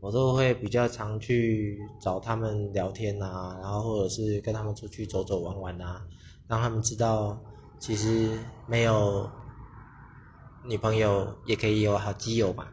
我都会比较常去找他们聊天啊然后或者是跟他们出去走走玩玩啊让他们知道其实没有女朋友也可以有好基友嘛